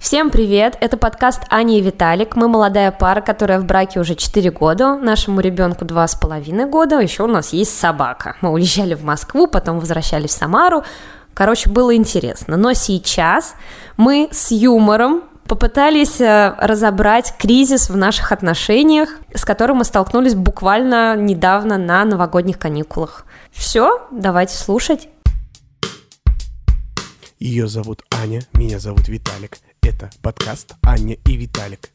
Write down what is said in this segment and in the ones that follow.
Всем привет! Это подкаст Аня и Виталик. Мы молодая пара, которая в браке уже 4 года. Нашему ребенку 2,5 года. Еще у нас есть собака. Мы уезжали в Москву, потом возвращались в Самару. Короче, было интересно. Но сейчас мы с юмором попытались э, разобрать кризис в наших отношениях, с которым мы столкнулись буквально недавно на новогодних каникулах. Все, давайте слушать. Ее зовут Аня, меня зовут Виталик. Это подкаст Аня и Виталик.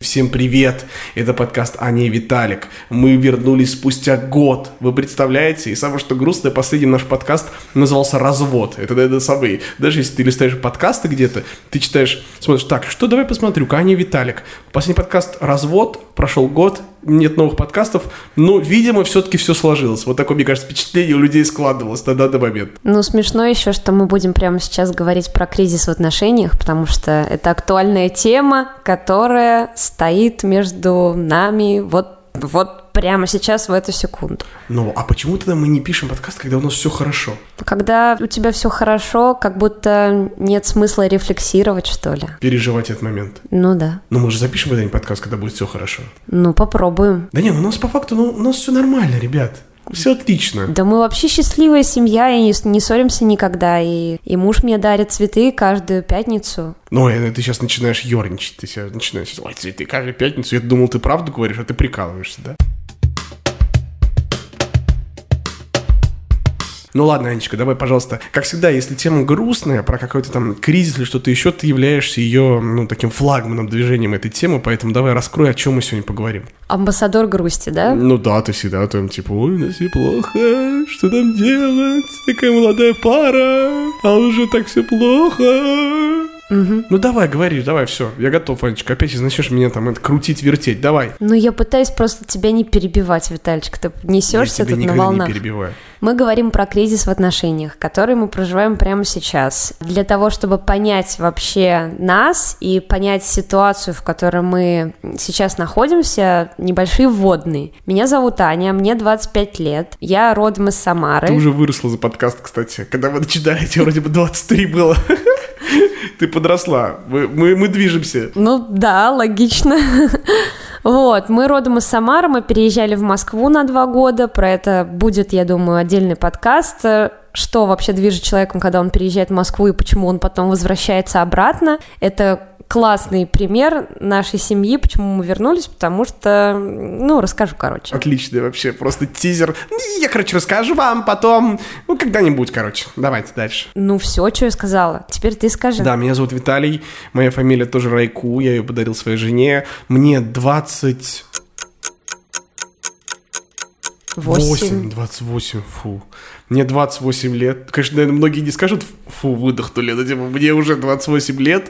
Всем привет! Это подкаст Аня и Виталик. Мы вернулись спустя год. Вы представляете? И самое что грустное, последний наш подкаст назывался «Развод». Это, это самый... Даже если ты листаешь подкасты где-то, ты читаешь, смотришь, так, что давай посмотрю, Аня и Виталик. Последний подкаст «Развод», прошел год, нет новых подкастов, но, видимо, все-таки все сложилось. Вот такое, мне кажется, впечатление у людей складывалось на данный момент. Ну, смешно еще, что мы будем прямо сейчас говорить про кризис в отношениях, потому что это актуальная тема, которая стоит между нами вот вот прямо сейчас, в эту секунду. Ну, а почему тогда мы не пишем подкаст, когда у нас все хорошо? Когда у тебя все хорошо, как будто нет смысла рефлексировать, что ли. Переживать этот момент. Ну да. Ну, мы же запишем когда-нибудь подкаст, когда будет все хорошо. Ну, попробуем. Да не, ну у нас по факту, ну, у нас все нормально, ребят. Все отлично. Да мы вообще счастливая семья, и не, не ссоримся никогда. И, и муж мне дарит цветы каждую пятницу. Ну, э, ты сейчас начинаешь ерничать, ты сейчас начинаешь, ой, цветы каждую пятницу. Я думал, ты правду говоришь, а ты прикалываешься, да? Ну ладно, Анечка, давай, пожалуйста. Как всегда, если тема грустная, про какой-то там кризис или что-то еще, ты являешься ее, ну, таким флагманом движением этой темы, поэтому давай раскрой, о чем мы сегодня поговорим. Амбассадор грусти, да? Ну да, ты всегда там типа, ой, у нас все плохо, что там делать? Такая молодая пара, а уже так все плохо. Угу. Ну давай, говори, давай, все, я готов, Анечка. Опять начнешь меня там это, крутить, вертеть, давай. Ну я пытаюсь просто тебя не перебивать, Витальчик, ты несешься тут на волнах. не перебиваю. Мы говорим про кризис в отношениях, который мы проживаем прямо сейчас. Для того, чтобы понять вообще нас и понять ситуацию, в которой мы сейчас находимся, небольшие вводные. Меня зовут Аня, мне 25 лет, я родом из Самары. Ты уже выросла за подкаст, кстати. Когда вы начинали, тебе вроде бы 23 было. Ты подросла. Мы, мы, мы движемся. Ну да, логично. Вот, мы родом из Самары, мы переезжали в Москву на два года, про это будет, я думаю, отдельный подкаст, что вообще движет человеком, когда он переезжает в Москву и почему он потом возвращается обратно. Это классный пример нашей семьи, почему мы вернулись, потому что, ну, расскажу, короче. Отличный вообще, просто тизер. Я, короче, расскажу вам потом, ну, когда-нибудь, короче. Давайте дальше. Ну, все, что я сказала. Теперь ты скажи. Да, меня зовут Виталий, моя фамилия тоже Райку, я ее подарил своей жене. Мне 20... 8, 28, фу. Мне 28 лет. Конечно, наверное, многие не скажут, фу, выдохнули, но типа, мне уже 28 лет.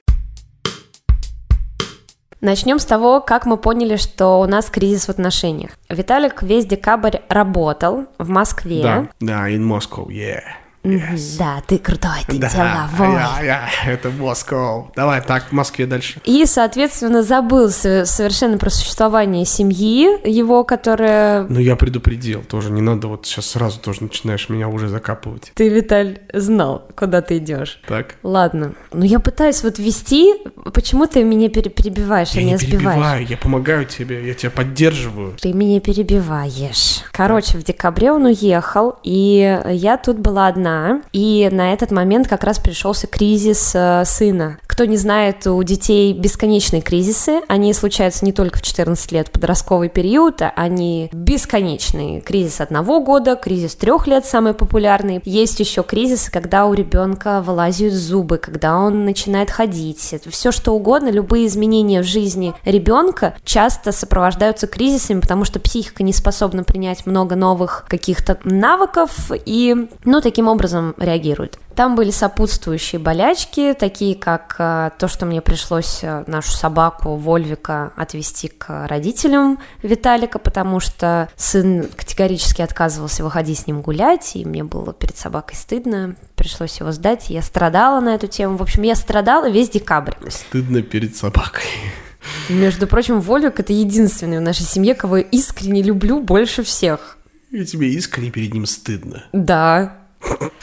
Начнем с того, как мы поняли, что у нас кризис в отношениях. Виталик весь декабрь работал в Москве. Да, да, in Moscow, yeah. Yes. Да, ты крутой, ты Да, деловой. я, я, это Москва. Давай так, в Москве дальше. И, соответственно, забыл со- совершенно про существование семьи его, которая... Ну, я предупредил тоже, не надо вот сейчас сразу тоже начинаешь меня уже закапывать. Ты, Виталь, знал, куда ты идешь. Так? Ладно. Ну, я пытаюсь вот вести. Почему ты меня пере- перебиваешь, Я а не сбиваешь? перебиваю, я помогаю тебе, я тебя поддерживаю. Ты меня перебиваешь. Короче, в декабре он уехал, и я тут была одна. И на этот момент как раз пришелся кризис э, сына. Кто не знает, у детей бесконечные кризисы. Они случаются не только в 14 лет, подростковый период, они бесконечные. Кризис одного года, кризис трех лет самый популярный. Есть еще кризисы, когда у ребенка вылазят зубы, когда он начинает ходить. Это все что угодно, любые изменения в жизни ребенка часто сопровождаются кризисами, потому что психика не способна принять много новых каких-то навыков и, ну, таким образом реагирует. Там были сопутствующие болячки, такие как э, то, что мне пришлось э, нашу собаку Вольвика отвезти к родителям Виталика, потому что сын категорически отказывался выходить с ним гулять, и мне было перед собакой стыдно, пришлось его сдать. Я страдала на эту тему. В общем, я страдала весь декабрь. Стыдно перед собакой. Между прочим, Вольвик это единственный в нашей семье, кого я искренне люблю больше всех. И тебе искренне перед ним стыдно. Да,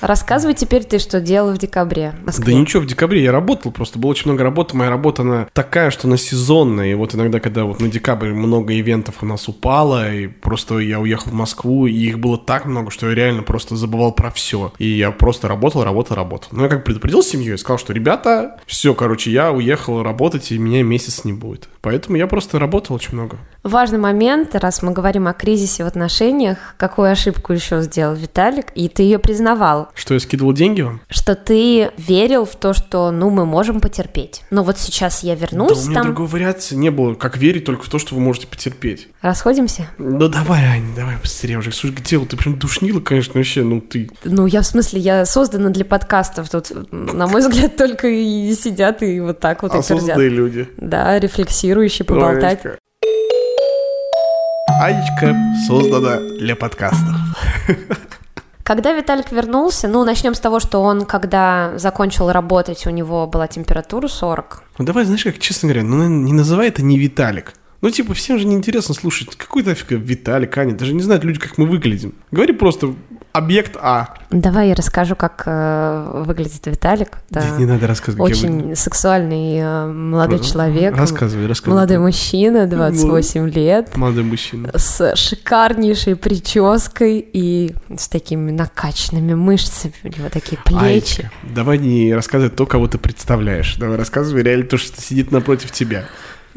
Рассказывай теперь ты, что делал в декабре в Москве. Да ничего, в декабре я работал, просто было очень много работы. Моя работа, она такая, что она сезонная. И вот иногда, когда вот на декабрь много ивентов у нас упало, и просто я уехал в Москву, и их было так много, что я реально просто забывал про все. И я просто работал, работал, работал. Но я как предупредил семью и сказал, что ребята, все, короче, я уехал работать, и меня месяц не будет. Поэтому я просто работал очень много. Важный момент, раз мы говорим о кризисе в отношениях, какую ошибку еще сделал Виталик, и ты ее признавал. Что я скидывал деньги вам? Что ты верил в то, что, ну, мы можем потерпеть. Но вот сейчас я вернусь, да у меня там... другой вариации не было, как верить только в то, что вы можете потерпеть. Расходимся? Ну давай, Аня, давай быстрее уже. Слушай, где ты прям душнила, конечно, вообще, ну ты... Ну, я в смысле, я создана для подкастов. Тут, на мой взгляд, только и сидят и вот так вот и Осознанные люди. Да, рефлексирующие, поболтать. Анечка. Анечка создана для подкастов. Когда Виталик вернулся, ну, начнем с того, что он, когда закончил работать, у него была температура 40. Ну давай, знаешь, как честно говоря, ну не называй это не Виталик. Ну, типа, всем же неинтересно слушать, какой нафиг Виталик, Аня, даже не знают люди, как мы выглядим. Говори просто объект А. Давай я расскажу, как э, выглядит Виталик. Да. Не, не надо рассказывать. Очень сексуальный э, молодой Просто человек. Рассказывай, рассказывай. Молодой мужчина, 28 ну, лет. Молодой мужчина. С шикарнейшей прической и с такими накачанными мышцами. У него такие плечи. Аечка, давай не рассказывай то, кого ты представляешь. Давай рассказывай реально то, что сидит напротив тебя.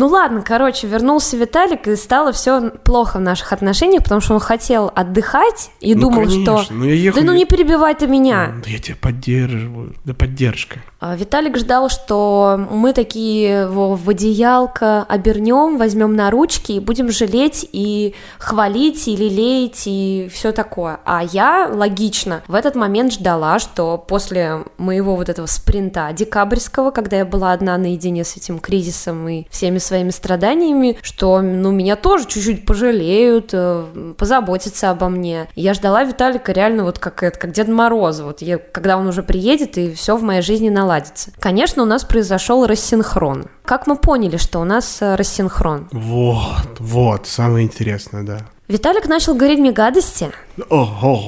Ну ладно, короче, вернулся Виталик, и стало все плохо в наших отношениях, потому что он хотел отдыхать и ну, думал, конечно. что... Ну, я ехал... Да ну не перебивай ты меня. Да я тебя поддерживаю. Да поддержка. А, Виталик ждал, что мы такие его в одеялко обернем, возьмем на ручки и будем жалеть и хвалить, и лелеять, и все такое. А я логично в этот момент ждала, что после моего вот этого спринта декабрьского, когда я была одна наедине с этим кризисом и всеми своими страданиями, что ну, меня тоже чуть-чуть пожалеют, э, позаботятся обо мне. я ждала Виталика реально вот как, это, как Дед Мороз, вот я, когда он уже приедет и все в моей жизни наладится. Конечно, у нас произошел рассинхрон. Как мы поняли, что у нас э, рассинхрон? Вот, вот, самое интересное, да. Виталик начал говорить мне гадости. О-о-о-о-о!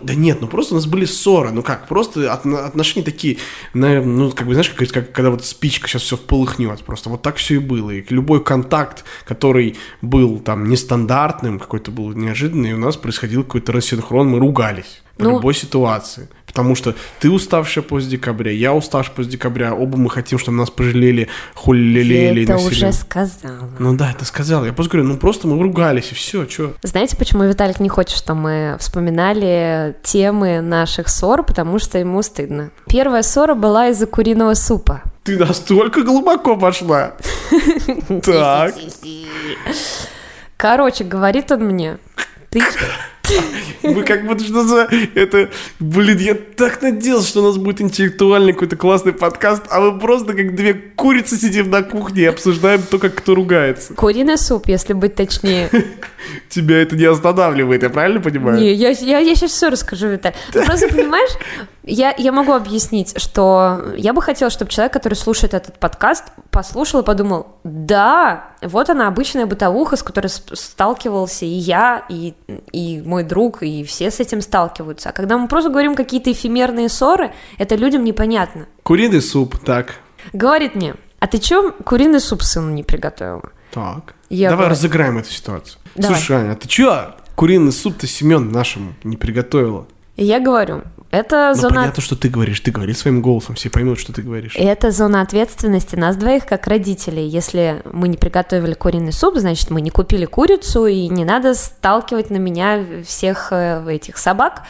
Да нет, ну просто у нас были ссоры, ну как, просто от, отношения такие, ну как бы знаешь, как, как когда вот спичка сейчас все полыхнет, просто вот так все и было. И любой контакт, который был там нестандартным, какой-то был неожиданный, у нас происходил какой-то рассинхрон, мы ругались в ну, любой ситуации. Потому что ты уставшая после декабря, я уставший после декабря, оба мы хотим, чтобы нас пожалели, хули Это уже сказала. Ну да, это сказала. Я просто говорю, ну просто мы ругались, и все, что. Знаете, почему Виталик не хочет, чтобы мы вспоминали темы наших ссор, потому что ему стыдно. Первая ссора была из-за куриного супа. Ты настолько глубоко пошла. Так. Короче, говорит он мне, ты мы как будто что за... Это, блин, я так надеялся, что у нас будет интеллектуальный какой-то классный подкаст, а мы просто как две курицы сидим на кухне и обсуждаем то, как кто ругается. Куриный суп, если быть точнее. Тебя это не останавливает, я правильно понимаю? Не, я, я, я сейчас все расскажу, Виталий. Просто понимаешь, я, я могу объяснить, что я бы хотела, чтобы человек, который слушает этот подкаст, послушал и подумал, да, вот она обычная бытовуха, с которой сталкивался и я, и, и мой друг, и все с этим сталкиваются. А когда мы просто говорим какие-то эфемерные ссоры, это людям непонятно. Куриный суп, так. Говорит мне, а ты чё куриный суп сыну не приготовила? Так. Я Давай говорю, разыграем эту ситуацию. Давай. Слушай, Аня, а ты чё куриный суп-то Семен нашему не приготовила? И я говорю, это ну, зона... понятно, что ты говоришь. Ты говори своим голосом, все поймут, что ты говоришь. Это зона ответственности нас двоих как родителей. Если мы не приготовили куриный суп, значит, мы не купили курицу, и не надо сталкивать на меня всех э, этих собак.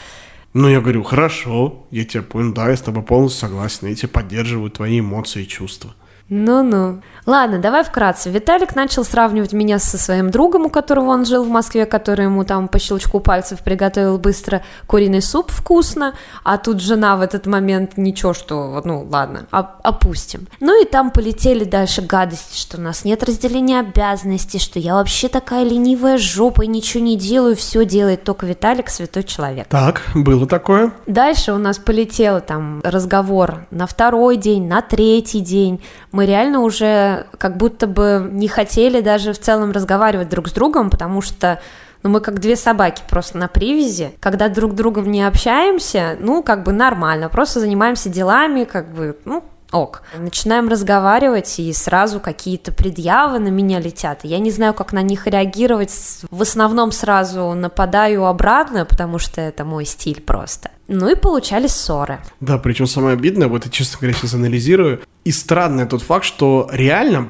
Ну, я говорю, хорошо, я тебя понял, да, я с тобой полностью согласен, я тебя поддерживаю, твои эмоции и чувства. Ну-ну. Ладно, давай вкратце. Виталик начал сравнивать меня со своим другом, у которого он жил в Москве, который ему там по щелчку пальцев приготовил быстро куриный суп вкусно, а тут жена в этот момент ничего, что, ну ладно, опустим. Ну и там полетели дальше гадости, что у нас нет разделения обязанностей, что я вообще такая ленивая жопа и ничего не делаю, все делает только Виталик, святой человек. Так, было такое. Дальше у нас полетел там разговор на второй день, на третий день. Мы реально уже как будто бы не хотели даже в целом разговаривать друг с другом, потому что Но мы как две собаки просто на привязи. Когда друг другом не общаемся, ну, как бы нормально, просто занимаемся делами, как бы, ну, ок. Начинаем разговаривать, и сразу какие-то предъявы на меня летят. Я не знаю, как на них реагировать. В основном сразу нападаю обратно, потому что это мой стиль просто. Ну и получались ссоры. Да, причем самое обидное, вот я, честно говоря, сейчас анализирую, и странный тот факт, что реально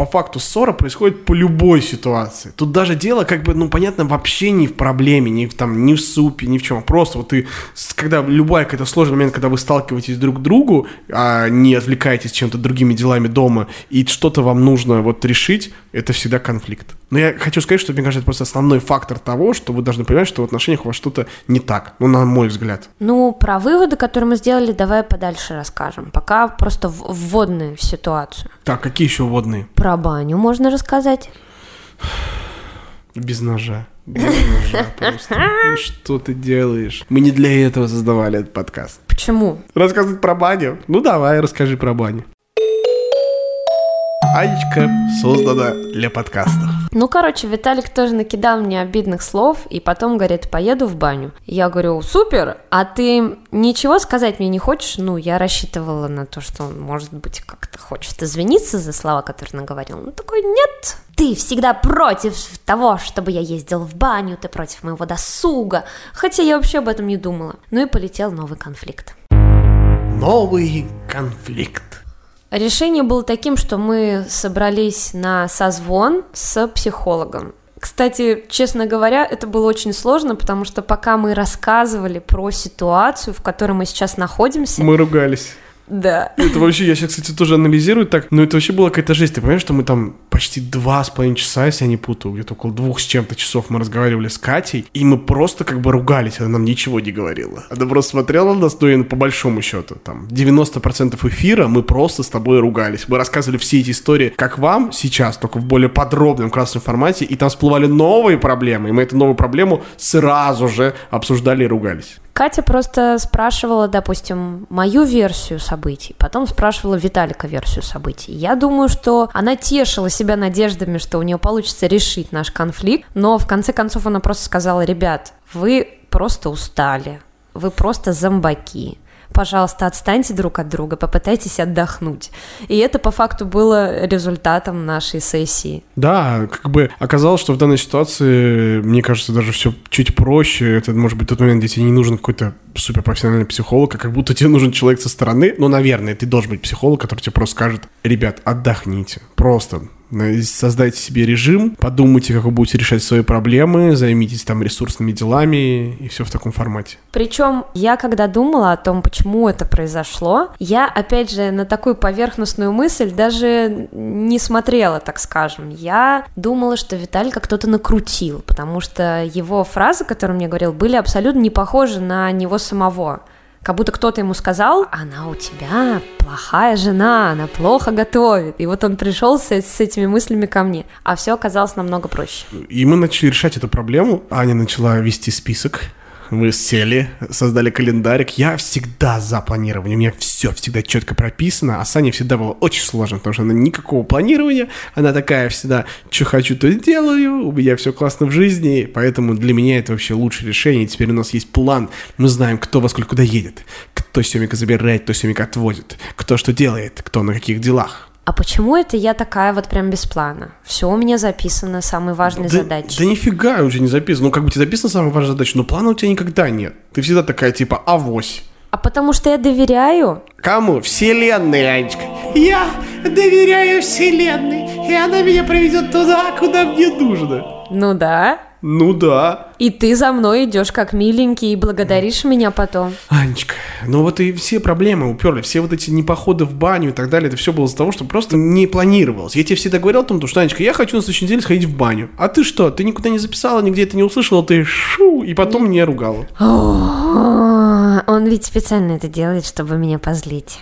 по факту ссора происходит по любой ситуации. Тут даже дело, как бы, ну, понятно, вообще не в проблеме, не в, там, не в супе, ни в чем. Просто вот ты, когда любой какой-то сложный момент, когда вы сталкиваетесь друг к другу, а не отвлекаетесь чем-то другими делами дома, и что-то вам нужно вот решить, это всегда конфликт. Но я хочу сказать, что, мне кажется, это просто основной фактор того, что вы должны понимать, что в отношениях у вас что-то не так, ну, на мой взгляд. Ну, про выводы, которые мы сделали, давай подальше расскажем. Пока просто вводные в ситуацию. Так, какие еще вводные? Про баню можно рассказать? Без ножа. Без ножа просто. Ну, что ты делаешь? Мы не для этого создавали этот подкаст. Почему? Рассказывать про баню? Ну давай, расскажи про баню. Анечка создана для подкастов. Ну, короче, Виталик тоже накидал мне обидных слов, и потом говорит, поеду в баню. Я говорю, супер, а ты ничего сказать мне не хочешь? Ну, я рассчитывала на то, что он, может быть, как-то хочет извиниться за слова, которые наговорил. Ну, такой, нет, ты всегда против того, чтобы я ездил в баню, ты против моего досуга. Хотя я вообще об этом не думала. Ну и полетел новый конфликт. Новый конфликт. Решение было таким, что мы собрались на созвон с психологом. Кстати, честно говоря, это было очень сложно, потому что пока мы рассказывали про ситуацию, в которой мы сейчас находимся... Мы ругались. Да. Это вообще, я сейчас, кстати, тоже анализирую так, но это вообще была какая-то жесть. Ты понимаешь, что мы там почти два с половиной часа, если я не путаю, где-то около двух с чем-то часов мы разговаривали с Катей, и мы просто как бы ругались, она нам ничего не говорила. Она просто смотрела на нас, ну и по большому счету, там, 90% эфира мы просто с тобой ругались. Мы рассказывали все эти истории, как вам сейчас, только в более подробном красном формате, и там всплывали новые проблемы, и мы эту новую проблему сразу же обсуждали и ругались. Катя просто спрашивала, допустим, мою версию событий, потом спрашивала Виталика версию событий. Я думаю, что она тешила себя надеждами, что у нее получится решить наш конфликт, но в конце концов она просто сказала, ребят, вы просто устали, вы просто зомбаки пожалуйста, отстаньте друг от друга, попытайтесь отдохнуть. И это по факту было результатом нашей сессии. Да, как бы оказалось, что в данной ситуации, мне кажется, даже все чуть проще. Это может быть тот момент, где тебе не нужен какой-то суперпрофессиональный психолог, а как будто тебе нужен человек со стороны. Ну, наверное, ты должен быть психолог, который тебе просто скажет, ребят, отдохните. Просто создайте себе режим, подумайте, как вы будете решать свои проблемы, займитесь там ресурсными делами и все в таком формате. Причем я, когда думала о том, почему это произошло, я, опять же, на такую поверхностную мысль даже не смотрела, так скажем. Я думала, что Виталика кто-то накрутил, потому что его фразы, которые он мне говорил, были абсолютно не похожи на него самого. Как будто кто-то ему сказал, она у тебя плохая жена, она плохо готовит. И вот он пришел с, с этими мыслями ко мне. А все оказалось намного проще. И мы начали решать эту проблему. Аня начала вести список мы сели, создали календарик. Я всегда за планирование. У меня все всегда четко прописано. А Сане всегда было очень сложно, потому что она никакого планирования. Она такая всегда, что хочу, то делаю. У меня все классно в жизни. Поэтому для меня это вообще лучшее решение. Теперь у нас есть план. Мы знаем, кто во сколько куда едет. Кто Семика забирает, кто Семика отвозит. Кто что делает, кто на каких делах а почему это я такая вот прям без плана? Все у меня записано, самые важные да, задачи. Да нифига у тебя не записано. Ну, как бы тебе записано самая важная задача, но плана у тебя никогда нет. Ты всегда такая, типа, авось. А потому что я доверяю. Кому? Вселенной, Анечка. Я доверяю Вселенной, и она меня приведет туда, куда мне нужно. Ну да. Ну да. И ты за мной идешь как миленький и благодаришь меня потом. Анечка, ну вот и все проблемы уперли, все вот эти непоходы в баню и так далее, это все было из-за того, что просто не планировалось. Я тебе всегда говорил о том, что, Анечка, я хочу на следующей неделе сходить в баню. А ты что, ты никуда не записала, нигде это не услышала, ты шу, и потом меня ругала. Он ведь специально это делает, чтобы меня позлить.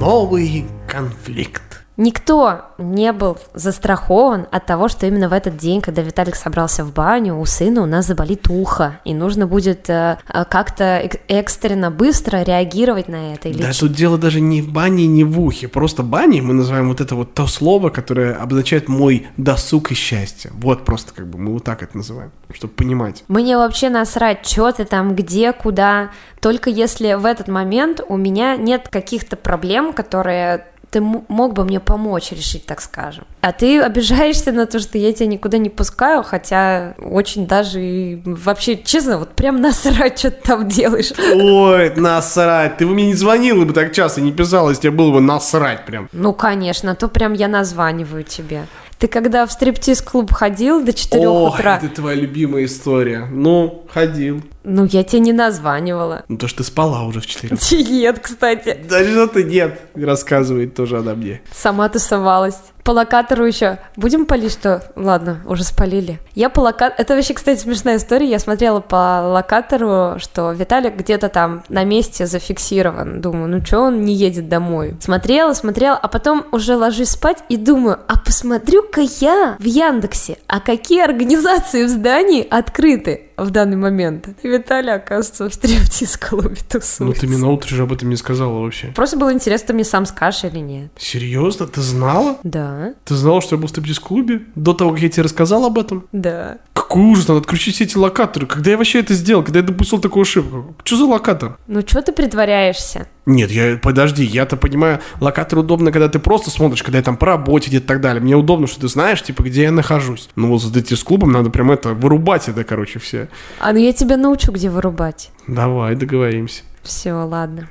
Новый конфликт. Никто не был застрахован от того, что именно в этот день, когда Виталик собрался в баню, у сына у нас заболит ухо, и нужно будет э, э как-то эк- экстренно быстро реагировать на это. Или да, тут дело даже не в бане, не в ухе. Просто баней мы называем вот это вот то слово, которое обозначает мой досуг и счастье. Вот просто как бы мы вот так это называем, чтобы понимать. Мне вообще насрать, что ты там, где, куда. Только если в этот момент у меня нет каких-то проблем, которые ты мог бы мне помочь решить, так скажем. А ты обижаешься на то, что я тебя никуда не пускаю, хотя очень даже и вообще, честно, вот прям насрать, что ты там делаешь. Ой, насрать. Ты бы мне не звонила бы так часто, не писала, если тебе было бы насрать прям. Ну, конечно, то прям я названиваю тебе. Ты когда в стриптиз-клуб ходил до 4 О, утра? это твоя любимая история. Ну, ходил. Ну, я тебе не названивала. Ну, то, что ты спала уже в 4 Нет, кстати. Да что ты нет, рассказывает тоже она мне. Сама тусовалась по локатору еще. Будем полить, что? Ладно, уже спалили. Я по локатору... Это вообще, кстати, смешная история. Я смотрела по локатору, что Виталик где-то там на месте зафиксирован. Думаю, ну что он не едет домой? Смотрела, смотрела, а потом уже ложусь спать и думаю, а посмотрю-ка я в Яндексе, а какие организации в здании открыты в данный момент. Виталий, оказывается, в стриптиз-клубе тусуется. Ну ты мне на утро же об этом не сказала вообще. Просто было интересно, ты мне сам скажешь или нет. Серьезно? Ты знала? Да. Ты знала, что я был в стриптиз-клубе? До того, как я тебе рассказал об этом? Да. Какой ужас, надо отключить все эти локаторы. Когда я вообще это сделал? Когда я допустил такую ошибку? Что за локатор? Ну что ты притворяешься? Нет, я, подожди, я-то понимаю, локатор удобно, когда ты просто смотришь, когда я там по работе где-то так далее. Мне удобно, что ты знаешь, типа, где я нахожусь. Ну вот с клубом надо прям это, вырубать это, короче, все. А ну я тебя научу, где вырубать. Давай, договоримся. Все, ладно.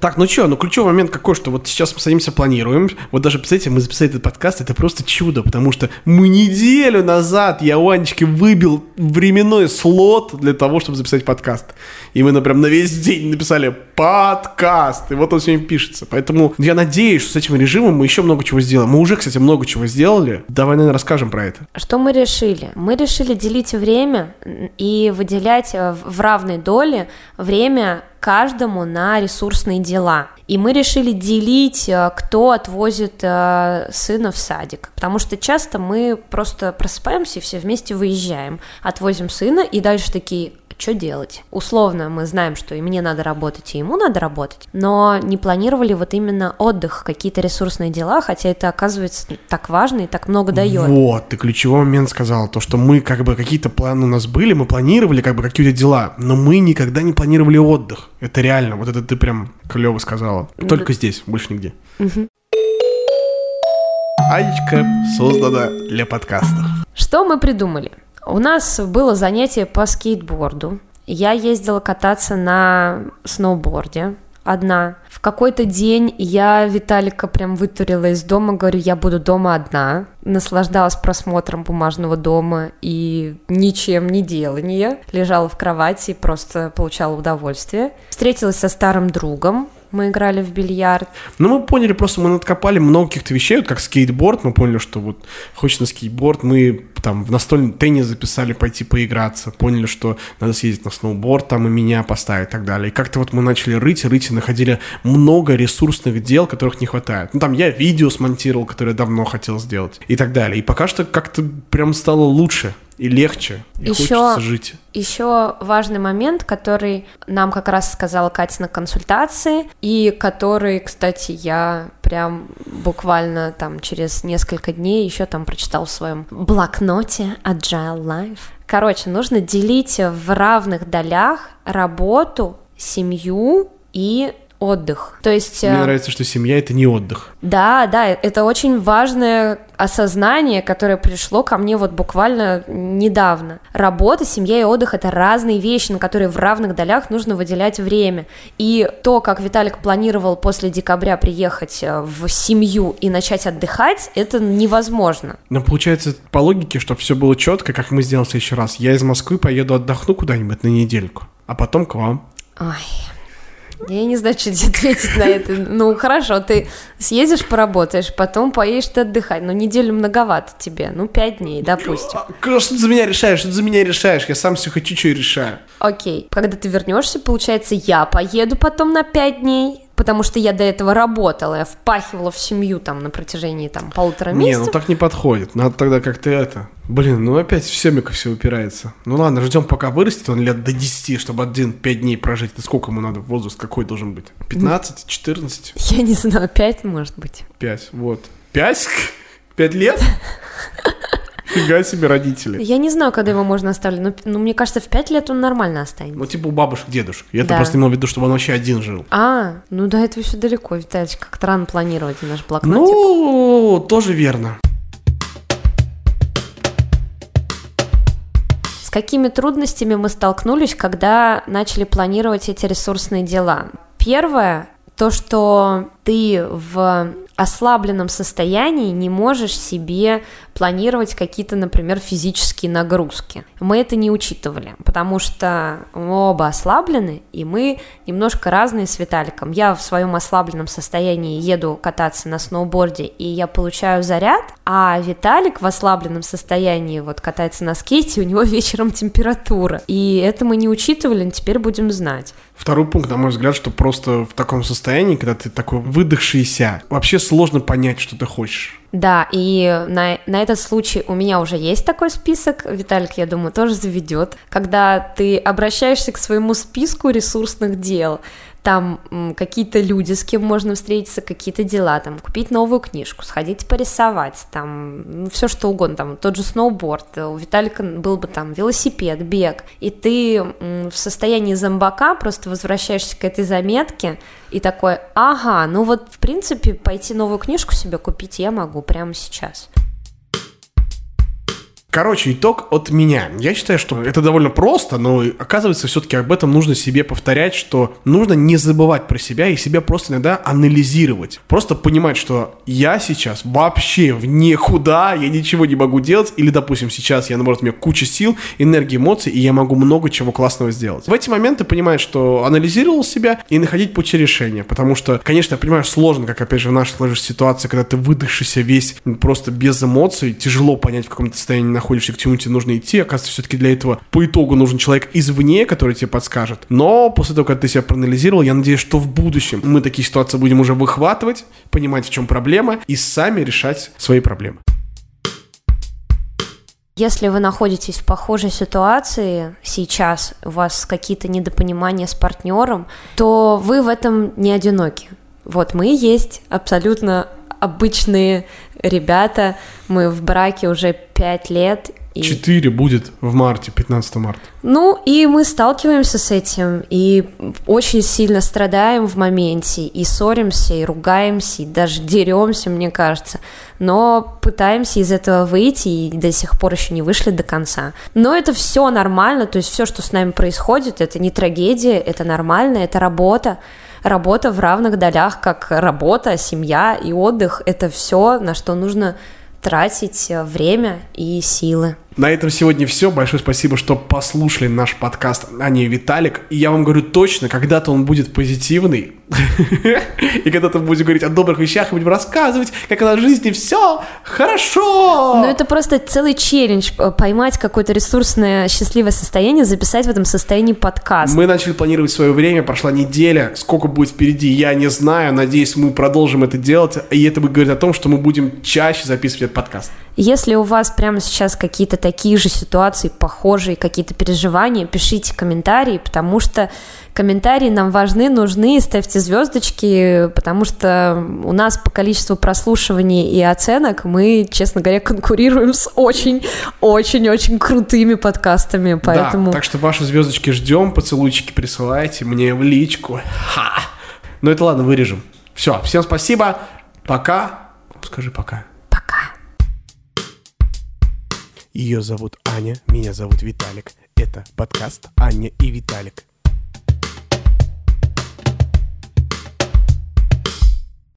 Так, ну что, ну ключевой момент какой, что вот сейчас мы садимся, планируем. Вот даже, представляете, мы записали этот подкаст, это просто чудо, потому что мы неделю назад я у Анечки выбил временной слот для того, чтобы записать подкаст. И мы, например, на весь день написали подкаст, и вот он сегодня пишется. Поэтому я надеюсь, что с этим режимом мы еще много чего сделаем. Мы уже, кстати, много чего сделали. Давай, наверное, расскажем про это. Что мы решили? Мы решили делить время и выделять в равной доле время каждому на ресурсные дела. И мы решили делить, э, кто отвозит э, сына в садик. Потому что часто мы просто просыпаемся и все вместе выезжаем, отвозим сына, и дальше такие, что делать. Условно мы знаем, что и мне надо работать, и ему надо работать, но не планировали вот именно отдых, какие-то ресурсные дела, хотя это оказывается так важно и так много дает. Вот, ты ключевой момент сказал, то, что мы как бы какие-то планы у нас были, мы планировали как бы какие-то дела, но мы никогда не планировали отдых. Это реально, вот это ты прям клево сказала. Только да. здесь, больше нигде. Угу. Аечка создана для подкастов. Что мы придумали? У нас было занятие по скейтборду. Я ездила кататься на сноуборде одна. В какой-то день я Виталика прям вытурила из дома, говорю, я буду дома одна. Наслаждалась просмотром бумажного дома и ничем не делания. Лежала в кровати и просто получала удовольствие. Встретилась со старым другом, мы играли в бильярд. Ну, мы поняли, просто мы надкопали много каких-то вещей, вот как скейтборд, мы поняли, что вот хочется на скейтборд, мы там в настольный теннис записали пойти поиграться, поняли, что надо съездить на сноуборд там и меня поставить и так далее. И как-то вот мы начали рыть, рыть и находили много ресурсных дел, которых не хватает. Ну, там я видео смонтировал, которое давно хотел сделать и так далее. И пока что как-то прям стало лучше и легче, и еще, хочется жить. Еще важный момент, который нам как раз сказала Катя на консультации, и который, кстати, я прям буквально там через несколько дней еще там прочитал в своем блокноте Agile Life. Короче, нужно делить в равных долях работу, семью и отдых. То есть... Мне э, нравится, что семья — это не отдых. Да, да, это очень важное осознание, которое пришло ко мне вот буквально недавно. Работа, семья и отдых — это разные вещи, на которые в равных долях нужно выделять время. И то, как Виталик планировал после декабря приехать э, в семью и начать отдыхать, это невозможно. Но получается, по логике, чтобы все было четко, как мы сделали в следующий раз, я из Москвы поеду отдохну куда-нибудь на недельку, а потом к вам. Ой, я не знаю, что тебе ответить на это. Ну, хорошо, ты съездишь, поработаешь, потом поедешь ты отдыхать. Но неделю многовато тебе. Ну, пять дней, допустим. А, что ты за меня решаешь? Что ты за меня решаешь? Я сам все хочу, что и решаю. Окей. Когда ты вернешься, получается, я поеду потом на пять дней, потому что я до этого работала, я впахивала в семью там на протяжении там полутора Не, месяцев. ну так не подходит. Надо тогда как-то это... Блин, ну опять в семика все упирается. Ну ладно, ждем пока вырастет он лет до 10, чтобы один 5 дней прожить. Это сколько ему надо? Возраст какой должен быть? 15, 14, Я не знаю, пять, может быть. 5. Вот. 5? 5 лет? Фига себе родители. Я не знаю, когда его можно оставить, но, но мне кажется, в пять лет он нормально останется. Ну, типа у бабушек, дедушек. Я это Да. просто имел в виду, чтобы он вообще один жил. А, ну до этого еще далеко, Виталич, как-то рано планировать наш блокнотик. Ну, тоже верно. С какими трудностями мы столкнулись, когда начали планировать эти ресурсные дела? Первое, то, что ты в ослабленном состоянии не можешь себе планировать какие-то, например, физические нагрузки. Мы это не учитывали, потому что мы оба ослаблены, и мы немножко разные с Виталиком. Я в своем ослабленном состоянии еду кататься на сноуборде, и я получаю заряд, а Виталик в ослабленном состоянии вот катается на скейте, у него вечером температура. И это мы не учитывали, теперь будем знать. Второй пункт, на мой взгляд, что просто в таком состоянии, когда ты такой выдохшийся, вообще сложно понять, что ты хочешь. Да, и на, на этот случай у меня уже есть такой список, Виталик, я думаю, тоже заведет, когда ты обращаешься к своему списку ресурсных дел, там какие-то люди, с кем можно встретиться, какие-то дела, там, купить новую книжку, сходить порисовать, там, все что угодно, там, тот же сноуборд, у Виталика был бы там велосипед, бег, и ты в состоянии зомбака просто возвращаешься к этой заметке и такой, ага, ну вот, в принципе, пойти новую книжку себе купить я могу прямо сейчас. Короче, итог от меня. Я считаю, что это довольно просто, но оказывается, все-таки об этом нужно себе повторять, что нужно не забывать про себя и себя просто иногда анализировать. Просто понимать, что я сейчас вообще в никуда, я ничего не могу делать, или, допустим, сейчас я, наоборот, у меня куча сил, энергии, эмоций, и я могу много чего классного сделать. В эти моменты понимать, что анализировал себя и находить пути решения, потому что, конечно, я понимаю, сложно, как, опять же, в нашей сложившейся ситуации, когда ты выдохшийся весь, просто без эмоций, тяжело понять, в каком ты состоянии находишься, к чему тебе нужно идти. Оказывается, все-таки для этого по итогу нужен человек извне, который тебе подскажет. Но после того, как ты себя проанализировал, я надеюсь, что в будущем мы такие ситуации будем уже выхватывать, понимать, в чем проблема, и сами решать свои проблемы. Если вы находитесь в похожей ситуации сейчас, у вас какие-то недопонимания с партнером, то вы в этом не одиноки. Вот мы есть абсолютно обычные ребята, мы в браке уже пять лет. И... 4 будет в марте, 15 марта. Ну, и мы сталкиваемся с этим, и очень сильно страдаем в моменте, и ссоримся, и ругаемся, и даже деремся, мне кажется. Но пытаемся из этого выйти, и до сих пор еще не вышли до конца. Но это все нормально, то есть все, что с нами происходит, это не трагедия, это нормально, это работа. Работа в равных долях, как работа, семья и отдых, это все, на что нужно тратить э, время и силы. На этом сегодня все. Большое спасибо, что послушали наш подкаст Аня и Виталик. И я вам говорю точно, когда-то он будет позитивный. И когда-то будем говорить о добрых вещах, и будем рассказывать, как на жизни все хорошо. Ну, это просто целый челлендж э, поймать какое-то ресурсное счастливое состояние, записать в этом состоянии подкаст. Мы начали планировать свое время, прошла неделя. Сколько будет впереди, я не знаю. Надеюсь, мы продолжим это делать. И это будет говорить о том, что мы будем чаще записывать этот подкаст. Если у вас прямо сейчас какие-то такие же ситуации, похожие, какие-то переживания, пишите комментарии, потому что комментарии нам важны, нужны, ставьте звездочки, потому что у нас по количеству прослушиваний и оценок мы, честно говоря, конкурируем с очень-очень-очень крутыми подкастами, поэтому... Да, так что ваши звездочки ждем, поцелуйчики присылайте мне в личку. Ха! Ну это ладно, вырежем. Все, всем спасибо, пока. Скажи пока. Пока. Ее зовут Аня, меня зовут Виталик. Это подкаст Аня и Виталик.